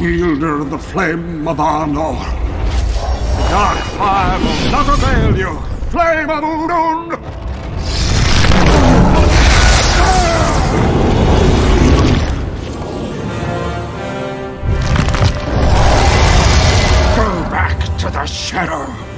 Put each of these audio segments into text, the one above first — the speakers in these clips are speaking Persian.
wielder of the flame of Arnor. The dark fire will not avail you, flame of Udun! Go back to the shadow.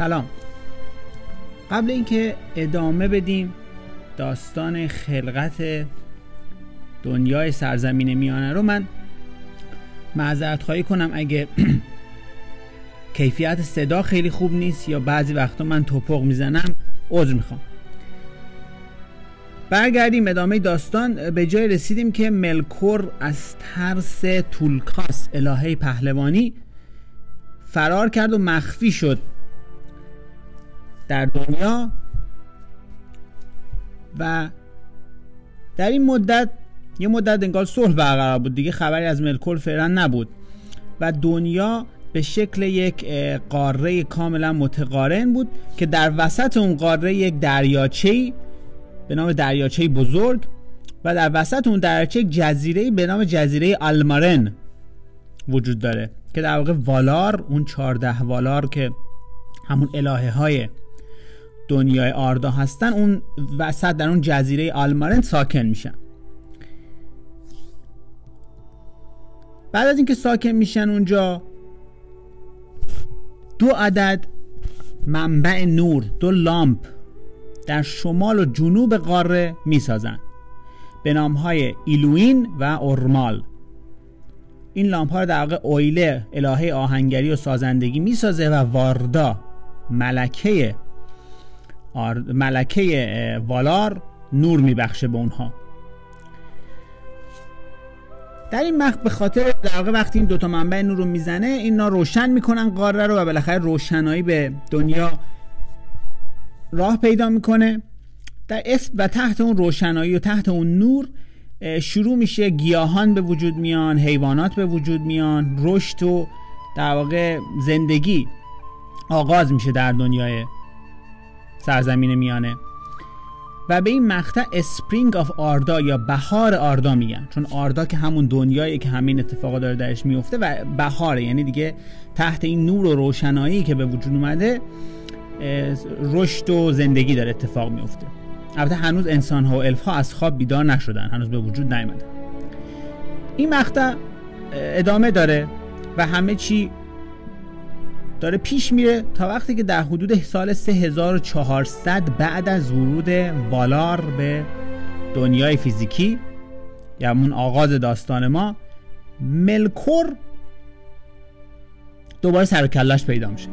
سلام. قبل اینکه ادامه بدیم داستان خلقت دنیای سرزمین میانه رو من معذرت خواهی کنم اگه کیفیت صدا خیلی خوب نیست یا بعضی وقتا من توپق می‌زنم عذر می‌خوام. برگردیم ادامه داستان. به جای رسیدیم که ملکور از ترس تولکاس الهه پهلوانی فرار کرد و مخفی شد. در دنیا و در این مدت یه مدت انگار صلح برقرار بود دیگه خبری از ملکل فعلا نبود و دنیا به شکل یک قاره کاملا متقارن بود که در وسط اون قاره یک دریاچه‌ای به نام دریاچه بزرگ و در وسط اون دریاچه جزیره به نام جزیره آلمارن وجود داره که در واقع والار اون 14 والار که همون الهه های دنیای آردا هستن اون وسط در اون جزیره آلمارن ساکن میشن بعد از اینکه ساکن میشن اونجا دو عدد منبع نور دو لامپ در شمال و جنوب قاره می‌سازن به نام های ایلوین و اورمال این لامپ ها رو در واقع اویله الهه آهنگری و سازندگی می‌سازه و واردا ملکه. ملکه والار نور میبخشه به اونها. در این مخ به خاطر در واقع وقتی این دوتا منبع نور رو می‌زنه اینا روشن می‌کنن قاره رو و بالاخره روشنایی به دنیا راه پیدا می‌کنه. در اسم و تحت اون روشنایی و تحت اون نور شروع میشه گیاهان به وجود میان حیوانات به وجود میان رشد و در واقع زندگی آغاز میشه در دنیای سرزمین میانه. و به این مقطع Spring of Arda یا بهار آردا میگن. چون آردا که همون دنیایی که همین اتفاقا داره درش میفته و بهاره. یعنی دیگه تحت این نور و روشنایی که به وجود اومده رشد و زندگی داره اتفاق میفته. البته هنوز انسان ها و الف ها از خواب بیدار نشدن. هنوز به وجود نیومدن. این مقطع ادامه داره و همه چی داره پیش میره تا وقتی که در حدود سال 3400 بعد از ورود والار به دنیای فیزیکی یا همون آغاز داستان ما ملکور دوباره سر و کلش پیدا میشه.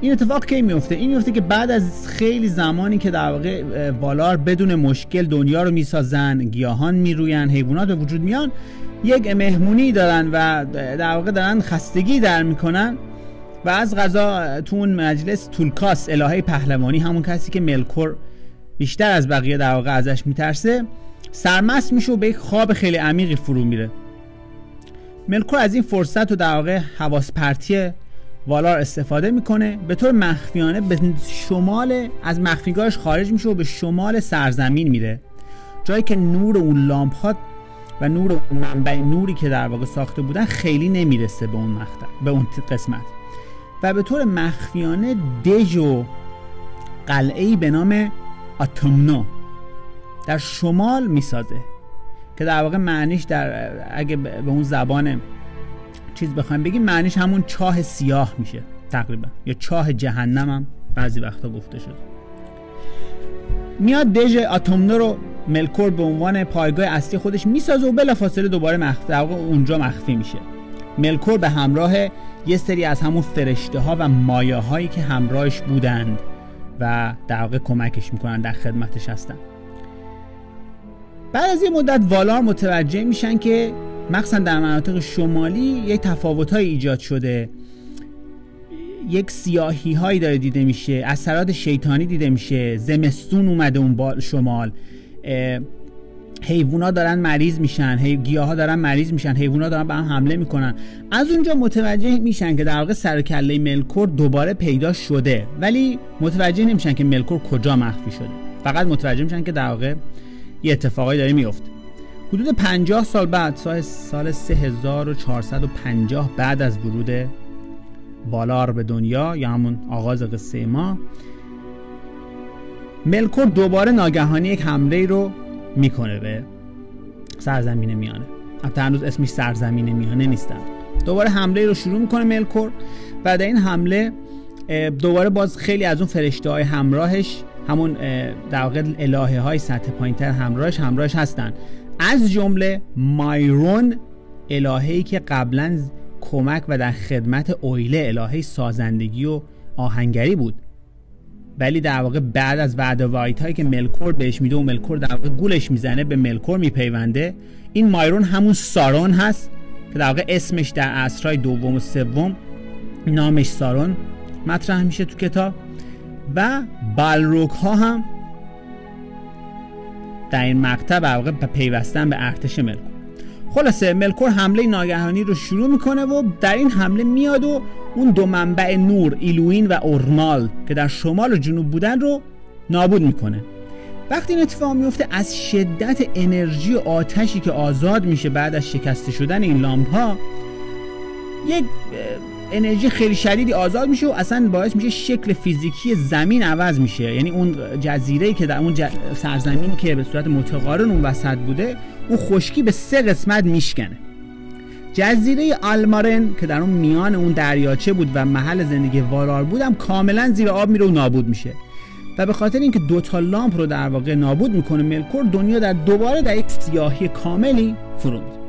این اتفاق کی میفته؟ این میفته که بعد از خیلی زمانی که در واقع والار بدون مشکل دنیا رو می‌سازن گیاهان می‌روین حیوانات به وجود میان یک مهمونی دارن و در واقع دارن خستگی در می‌کنن. و از غذا تو اون مجلس تولکاس الهه پهلوانی همون کسی که ملکور بیشتر از بقیه در واقع ازش میترسه. سرمست میشه و به یک خواب خیلی عمیقی فرو میره. ملکور از این فرصت و در واقع حواس پرتی والار استفاده می‌کنه. به طور مخفیانه به شمال از مخفیگاهش خارج میشه و به شمال سرزمین میره. جایی که نور اون لامپ ها و نور منبع نوری که در واقع ساخته بودن خیلی نمی‌رسه به اون مقطع به اون قسمت. و به طور مخفیانه دژ و قلعه به نام آتومنو در شمال می‌سازه که در واقع معنیش در اگه به اون زبان چیز بخوایم بگیم معنیش همون چاه سیاه میشه تقریبا یا چاه جهنم هم بعضی وقتا گفته شد میاد دژ آتومنو رو ملکور به عنوان پایگاه اصلی خودش می‌سازه و بلافاصله دوباره مخفی اونجا مخفی میشه. ملکور به همراه یه سری از همون فرشته ها و مایه هایی که همراهش بودند و در واقع کمکش می‌کنن در خدمتش هستن. بعد از یه مدت والار متوجه میشن که مخصوصا در مناطق شمالی یک تفاوت ایجاد شده. یک سیاهی هایی داره دیده میشه اثرات شیطانی دیده میشه زمستون اومده اون شمال. حیوونا دارن مریض میشن گیاه ها دارن مریض میشن حیوونا دارن به هم حمله می‌کنن. از اونجا متوجه میشن که در واقع سر کله ملکور دوباره پیدا شده. ولی متوجه نمیشن که ملکور کجا مخفی شده. فقط متوجه میشن که در واقع یه اتفاقایی داره میفته. حدود 50 سال بعد سال سال 3450 بعد از ورود بالار به دنیا یا همون آغاز قصه ما ملکور دوباره ناگهانی یک حمله رو می‌کنه به سرزمین میانه. حتی هنوز اسمش سرزمین میانه نیستم دوباره حمله رو شروع می‌کنه ملکور در این حمله دوباره باز خیلی از اون فرشته های همراهش همون در واقع الهه های سطح پایینتر همراهش همراهش هستن. از جمله مایرون الهه‌ای که قبلا کمک و در خدمت اویله الهه سازندگی و آهنگری بود. ولی در واقع بعد از وعده وایت هایی که ملکور بهش میده و ملکور در واقع گولش می‌زنه به ملکور میپیونده. این مایرون همون سارون هست که در واقع اسمش در عصرهای دوم و سوم نامش سارون مطرح میشه تو کتاب. و بالروک ها هم در این مقطع در واقع پیوستن به ارتش ملکور. خلاصه ملکور حمله ناگهانی رو شروع می‌کنه و در این حمله میاد و اون دو منبع نور ایلوین و اورمال که در شمال و جنوب بودن رو نابود می‌کنه. وقتی این اتفاق میفته از شدت انرژی و آتشی که آزاد میشه بعد از شکسته شدن این لامپ ها یک انرژی خیلی شدیدی آزاد میشه و اصلا باعث میشه شکل فیزیکی زمین عوض میشه. یعنی اون جزیره که در اون سرزمینی که به صورت متقارن اون وسط بوده اون خشکی به سه قسمت میشکنه. جزیره آلمارن که در اون میان اون دریاچه بود و محل زندگی والار بودم کاملا زیر آب میره و نابود میشه. و به خاطر اینکه دو تا لامپ رو در واقع نابود می‌کنه ملکور دنیا در دوباره در یک سیاهی کاملی فرو میره.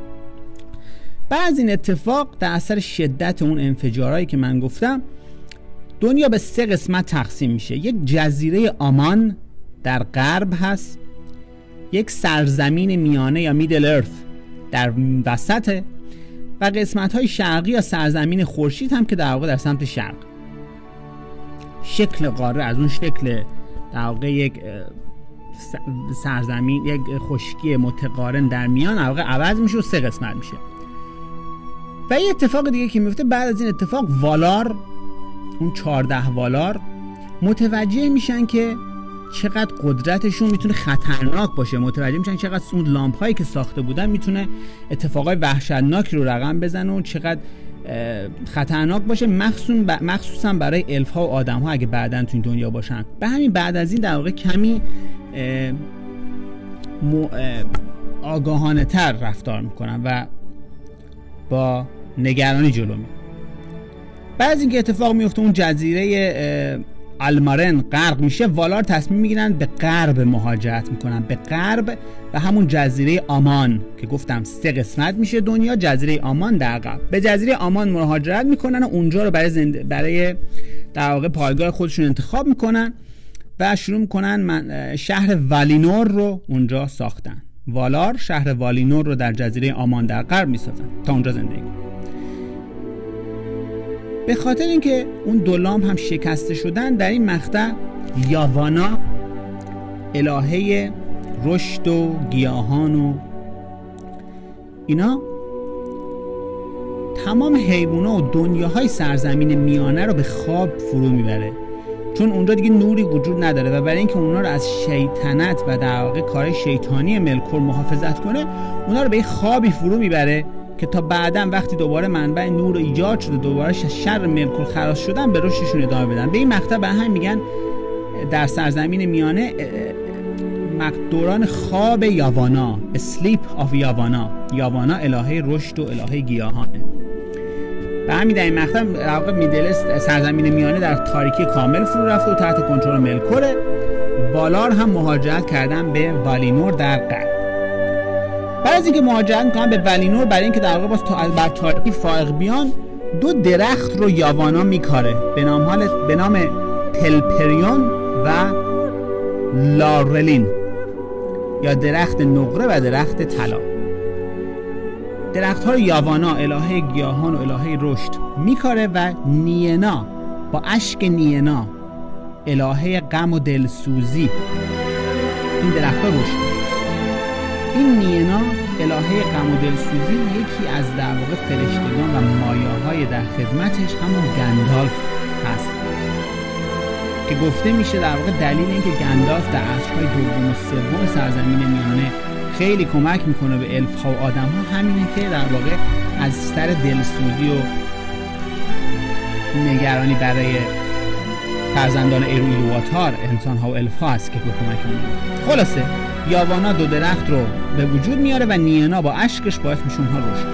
بعد این اتفاق در اثر شدت اون انفجارهایی که من گفتم دنیا به سه قسمت تقسیم میشه. یک جزیره آمان در غرب هست یک سرزمین میانه یا میدل ارث در وسط و قسمت های شرقی یا سرزمین خورشید هم که در واقع در سمت شرق. شکل قاره از اون شکل در واقع یک سرزمین یک خشکی متقارن در میان در واقع عوض میشه و سه قسمت میشه. و یه اتفاق دیگه که میفته بعد از این اتفاق والار اون 14 والار متوجه میشن که چقدر قدرتشون می‌تونه خطرناک باشه. متوجه میشن چقدر اون لامپ هایی که ساخته بودن می‌تونه اتفاقای وحشتناکی رو رقم بزنه و چقدر خطرناک باشه. مخصوصا برای الف ها و آدم ها اگه بعدا تو این دنیا باشن. به همین بعد از این در واقع کمی آگاهانه تر رفتار می‌کنن و با نگرانی جلو می بعد اینکه اتفاق میفته اون جزیره المارن غرق میشه والار تصمیم می‌گیرن به غرب مهاجرت می‌کنن. به غرب و همون جزیره آمان که گفتم سه قسمت میشه دنیا جزیره آمان در غرب. به جزیره آمان مهاجرت می‌کنن و اونجا رو برای زند... برای در واقع پایگاه خودشون انتخاب می‌کنن و شروع می‌کنن من شهر والینور رو اونجا ساختن. والار شهر والینور رو در جزیره آمان در غرب می‌سازن تا اونجا زندگی کنن به خاطر اینکه اون دو لامپ هم شکسته شدن در این مقطع یاوانا الهه رشد و گیاهان و اینا تمام حیوانا و دنیاهای سرزمین میانه رو به خواب فرو می‌بره. چون اونجا دیگه نوری وجود نداره و برای اینکه اونا رو از شیطنت و در واقع کار شیطانی ملکور محافظت کنه اونا رو به خوابی فرو می‌بره که تا بعدا وقتی دوباره منبع نور ایجاد شده دوباره شر ملکور خلاص شدن به رشدشون ادامه بدن. به این مقطع به هم میگن در سرزمین میانه دوران خواب یاوانا Sleep of یاوانا. یاوانا الهه رشد و الهه گیاهانه. به همین در این مقطع در میدلس سرزمین میانه در تاریکی کامل فرو رفته و تحت کنترل ملکوره بالار هم مهاجرت کردن به والینور در غرب. بعد از اینکه مهاجرت می‌کنن به والینور برای اینکه در واقع باز بر تاریکی فائق بیان دو درخت رو یاوانا میکاره به نام حال به نام تلپریون و لارلین یا درخت نقره و درخت طلا. درخت های یاوانا الهه گیاهان و الهه رشد میکاره و نینا با اشک نینا الهه غم و دلسوزی. این درخت ها رشد این نینا الهه غم و دلسوزی یکی از در واقع فرشتگان و مایه های در خدمتش همون گندالف هست. که گفته میشه در واقع دلیل اینکه گندالف در عصرهای دوم و سوم سرزمین میانه خیلی کمک می‌کنه به الف ها و آدم ها همینه که در واقع از سر دلسوزی و نگرانی برای فرزندان ایرویلواتار انسان ها و الف ها است که به کمک می‌کنه. خلاصه یاوانا دو درخت رو به وجود میاره و نینا با اشکش باعث میشه اونها رشد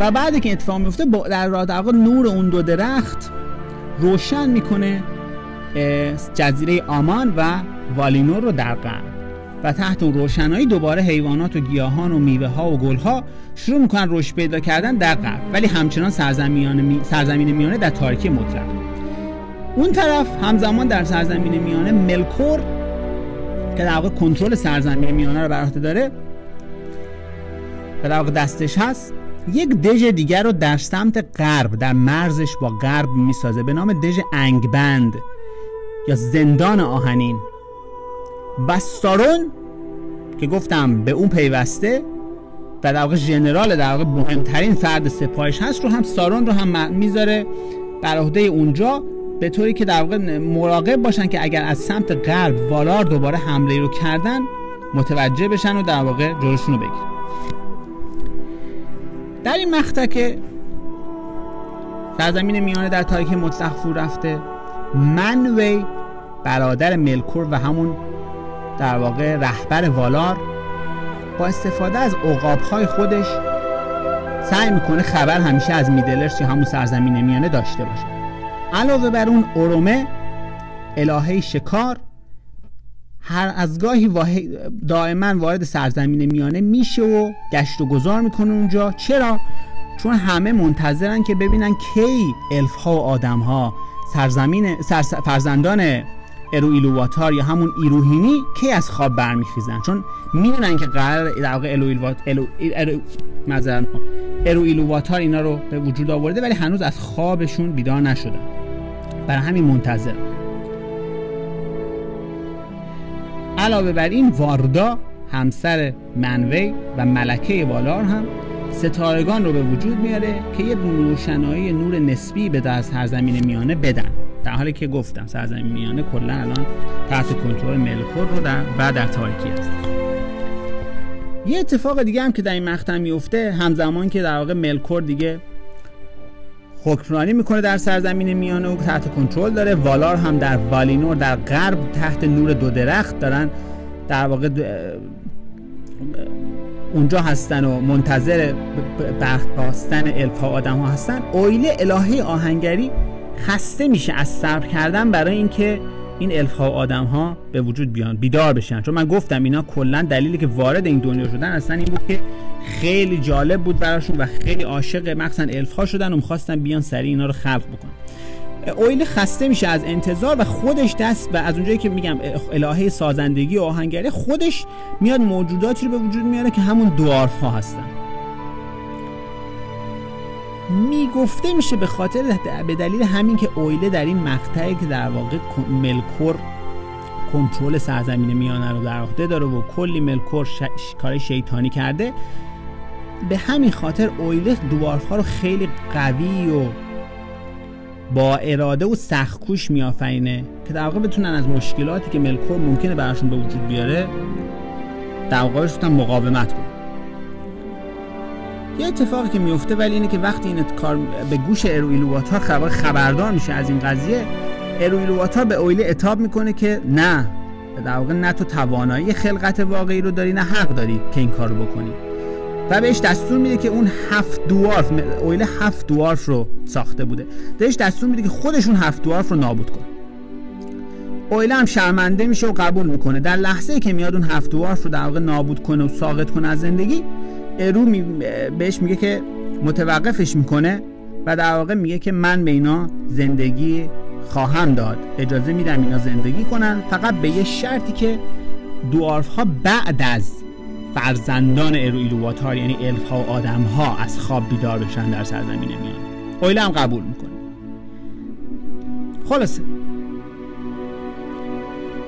و بعد که اتفاق میفته در راه در نور اون دو درخت روشن می‌کنه جزیره آمان و والینور رو در غرب و تحت اون روشنایی دوباره حیوانات و گیاهان و میوه ها و گل ها شروع می‌کنن رشد پیدا کردن در غرب ولی همچنان سرزمین, می... سرزمین میانه در تاریکی مطلق. اون طرف همزمان در سرزمین میانه ملکور که در واقع کنترل سرزمین میانه رو بر عهده داره در واقع دستش هست یک دژ دیگر رو در سمت غرب در مرزش با غرب می‌سازه به نام دژ انگبند یا زندان آهنین. و سارون که گفتم به اون پیوسته و در واقع ژنرال در واقع مهمترین فرد سپاهش هست رو هم سارون رو هم می‌ذاره بر عهده اونجا به طوری که در واقع مراقب باشن که اگر از سمت غرب والار دوباره حمله رو کردن متوجه بشن و در واقع جلوشون رو بگیرن. در این مقطع که سرزمین میانه در تاریک مطلق فرو رفته منوی برادر ملکور و همون در واقع رهبر والار با استفاده از های خودش سعی می‌کنه خبر همیشه از میدلرس یا همون سرزمین میانه داشته باشه. علاوه بر اون اورومه الهه شکار هر از گاهی دائما وارد سرزمین میانه میشه و گشت و گذار می‌کنه اونجا. چرا؟ چون همه منتظرن که ببینن کی الف ها و آدم ها سرزمین فرزندان ارو ایلوواتار یا همون ایروهینی کی از خواب برمیخیزن؟ چون می‌دونن که قرار در واقع الو ایلوات الو ارو ایلوواتار اینا رو به وجود آورده ولی هنوز از خوابشون بیدار نشدن. برای همین منتظر. علاوه بر این واردا همسر منوی و ملکه والار هم ستارگان رو به وجود میاره که یه روشنایی نور نسبی به در سرزمین میانه بدن. در حالی که گفتم سرزمین میانه کلا الان تحت کنترل ملکور رو در و در تاریکی است یه اتفاق دیگه هم که در این مقطع میفته همزمان که در واقع ملکور دیگه حکمرانی می‌کنه در سرزمین میانه و تحت کنترل داره. والار هم در والینور در غرب تحت نور دو درخت دارن. در واقع اونجا هستن و منتظر برخواستن الفا آدم ها هستن. اویله الهه آهنگری خسته میشه از صبر کردن برای اینکه این الف ها و آدم ها به وجود بیان بیدار بشن. چون من گفتم اینا کلا دلیلی که وارد این دنیا شدن اصلا این بود که خیلی جالب بود براشون و خیلی عاشق مخصوصا الف ها شدن و می‌خواستن بیان سری اینا رو خلق بکنن. اویل خسته میشه از انتظار و خودش دست و از اونجایی که میگم الهه سازندگی و آهنگری خودش میاد موجوداتی رو به وجود میاره که همون دوارف ها هستن. می‌گفته میشه به خاطر به دلیل همین که اویله در این مقطعی که در واقع ملکور کنترل سرزمین میانه رو در عهده داره و کلی ملکور ش... کار شیطانی کرده به همین خاطر اویله دوارف ها رو خیلی قوی و با اراده و سختکوش میآفرینه که در واقع بتونن از مشکلاتی که ملکور ممکنه براشون به وجود بیاره در واقع مقاومت کنن یه اتفاقی که میفته ولی اینه که وقتی این کار به گوش ارویلواتار خبر خبردار میشه از این قضیه ارویلواتار به اویله اتاب می‌کنه که نه در واقع نه تو توانایی خلقت واقعی رو داری نه حق داری که این کارو بکنی. و بهش دستور میده که اون هفت دوارف اویل هفت دوارف رو ساخته بوده. بهش دستور میده که خودشون هفت دوارف رو نابود کنه اویله هم شرمنده میشه و قبول می‌کنه. در لحظه که میاد اون هفت دوارف رو در واقع نابود کنه و ساقط کنه از زندگی ارو می بهش میگه که متوقفش می‌کنه و در واقع میگه که من به اینا زندگی خواهم داد. اجازه میدم اینا زندگی کنن. فقط به یه شرطی که دوارف ها بعد از فرزندان ارویلواتار یعنی الف ها و آدم ها از خواب بیدار بشن در سرزمین میان. اویله هم قبول می‌کنه. خلاصه.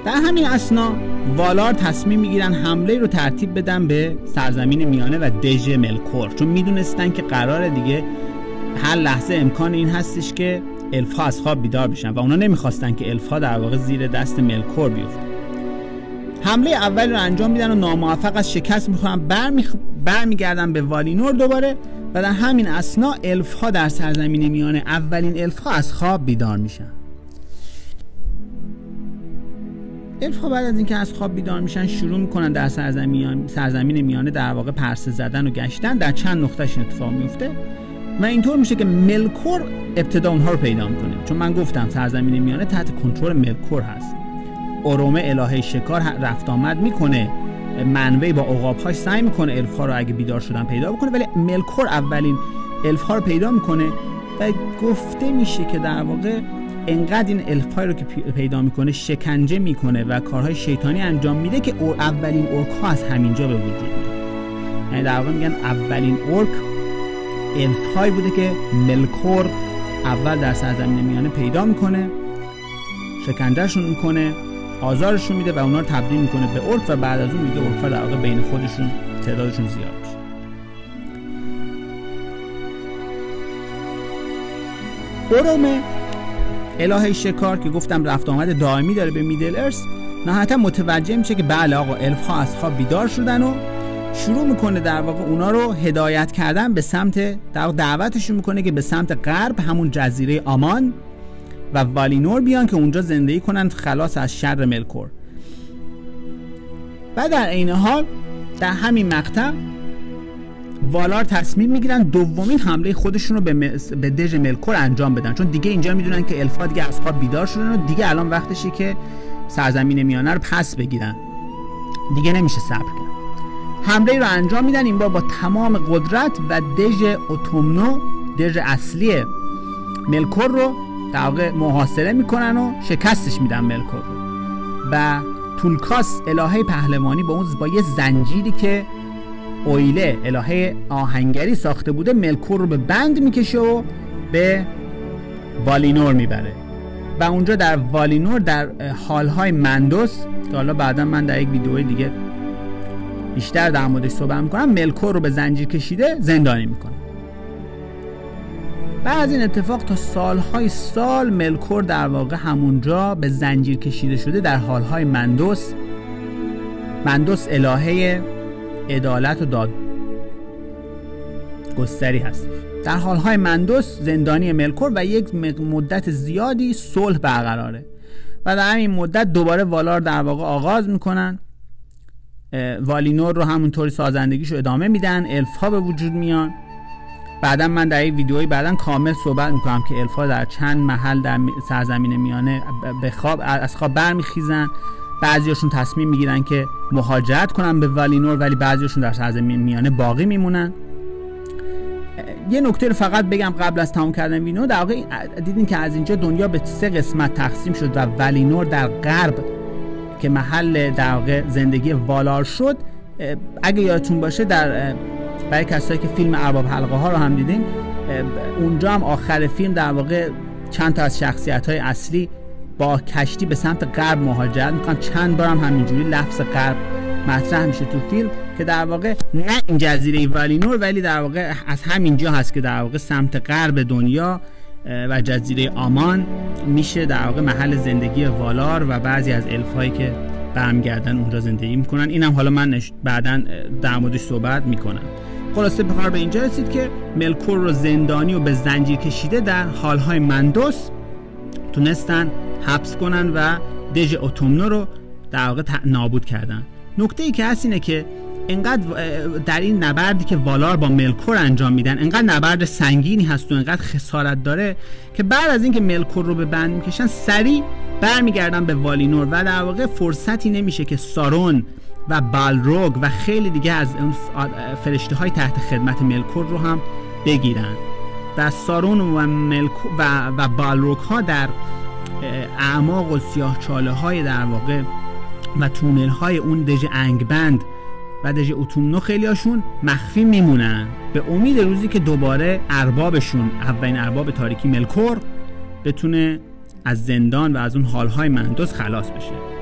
در همین اسنا والار تصمیم می‌گیرن حمله رو ترتیب بدن به سرزمین میانه و دژ ملکور. چون می‌دونستن که قرار دیگه هر لحظه امکان این هستش که الف ها از خواب بیدار بشن و اونا نمی‌خواستن که الف ها در واقع زیر دست ملکور بیفتن حمله اول رو انجام میدن و ناموفق از شکست برمیخ... برمیگردن به والینور دوباره و در همین اسنا الف ها در سرزمین میانه اولین الف ها از خواب بیدار میشن. الف ها بعد از اینکه از خواب بیدار میشن شروع می‌کنن در سرزمین سرزمین میانه در واقع پرسه زدن و گشتن. در چند نقطهش اتفاق میفته و اینطور میشه که ملکور ابتدا اونها رو پیدا می‌کنه. چون من گفتم سرزمین میانه تحت کنترل ملکور هست. ارومه الهه شکار رفت آمد می‌کنه. منوی با عقابهاش سعی می‌کنه الف ها رو اگه بیدار شدن پیدا بکنه ولی ملکور اولین الف ها رو پیدا می‌کنه. و گفته میشه که در واقع انقدر این الف رو که پیدا می‌کنه شکنجه می‌کنه و کارهای شیطانی انجام میده که اولین اورک ها از همینجا به وجود میاد. یعنی در واقع میگن اولین اورک الف هایی بوده که ملکور اول در سرزمین میانه پیدا می‌کنه شکنجهشون می‌کنه آزارشون میده و اونا رو تبدیل می‌کنه به اورک و بعد از اون میگه اورک در واقع بین خودشون تعدادشون زیاد میشه. اورومه الهه شکار که گفتم رفت آمد دائمی داره به میدل ارس نهایتا متوجه میشه که بله آقا الف ها از خواب بیدار شدن و شروع می‌کنه در واقع اونا رو هدایت کردن به سمت در دعوتشون می‌کنه که به سمت غرب همون جزیره آمان و والینور بیان که اونجا زندگی کنند خلاص از شر ملکور. و در عین حال در همین مقطع والار تصمیم می‌گیرن دومین حمله خودشون رو به, به دژ ملکور انجام بدن. چون دیگه اینجا می‌دونن که الفا دیگه از خواب بیدار شدن و دیگه الان وقتشه که سرزمین میانه رو پس بگیرن. دیگه نمیشه صبر کرد. حمله رو انجام میدن. این بار با تمام قدرت و دژ اتومنو دژ اصلی ملکور رو در واقع محاصره می‌کنن و شکستش میدن ملکور رو. و تولکاس الهه پهلوانی با اون با یه زنجیری که اویله الهه آهنگری ساخته بوده ملکور رو به بند می‌کشه و به والینور می‌بره. و اونجا در والینور در حالهای مندوس که حالا بعدا من در یک ویدیو دیگه بیشتر در موردش صحبت می‌کنم ملکور رو به زنجیر کشیده زندانی می‌کنه. بعد از این اتفاق تا سالهای سال ملکور در واقع همونجا به زنجیر کشیده شده در حالهای مندوس. مندوس الهه عدالت و داد گستری هست. در حالهای مندوس زندانی ملکور و یک مدت زیادی صلح برقراره. و در همین مدت دوباره والار در واقع آغاز می‌کنن. والینور رو همونطوری سازندگیشو ادامه میدن الف ها به وجود میان. بعدا من در این ویدیوی بعدا کامل صحبت می‌کنم که الفا در چند محل در سرزمین میانه به خواب از خواب برمیخیزن. بعضیاشون تصمیم می‌گیرن که مهاجرت کنن به والینور ولی بعضیاشون در سرزمین میانه باقی میمونن. یه نکته رو فقط بگم قبل از تمام کردن وینو در واقع دیدین که از اینجا دنیا به سه قسمت تقسیم شد و والینور در غرب که محل در واقع زندگی والار شد. اگه یادتون باشه در برای کسایی که فیلم ارباب حلقه ها رو هم دیدین اونجا هم آخر فیلم در واقع چند تا از شخصیت های اصلی با کشتی به سمت غرب مهاجرت می‌کنن چند بار هم همینجوری لفظ غرب مطرح میشه تو فیلم که در واقع نه این جزیره والینور ولی در واقع از همینجا هست که در واقع سمت غرب دنیا و جزیره آمان میشه در واقع محل زندگی والار و بعضی از الف هایی که برمیگردن اونجا زندگی می‌کنن. اینم حالا من بعدا در موردش صحبت می‌کنم. خلاصه بخار به اینجا رسید که ملکور رو زندانی و به زنجیر کشیده در حالهای مندوس تونستن حبس کنن و دژ اتومنو رو در واقع نابود کردن. نکته ای که هست اینه که انقدر در این نبردی که والار با ملکور انجام میدن انقدر نبرد سنگینی هست و انقدر خسارت داره که بعد از اینکه ملکور رو به بند می‌کشن سریع برمیگردن به والینور و در واقع فرصتی نمیشه که سارون و بالروگ و خیلی دیگه از اون فرشته های تحت خدمت ملکور رو هم بگیرن. و سارون و, ملکو و, و بالروگ ها در اعماق و سیاه چاله های در واقع و تونل های اون دژ انگبند و دژ اتومنو خیلی هاشون مخفی میمونن. به امید روزی که دوباره اربابشون اولین ارباب تاریکی ملکور بتونه از زندان و از اون حالهای مندوز خلاص بشه.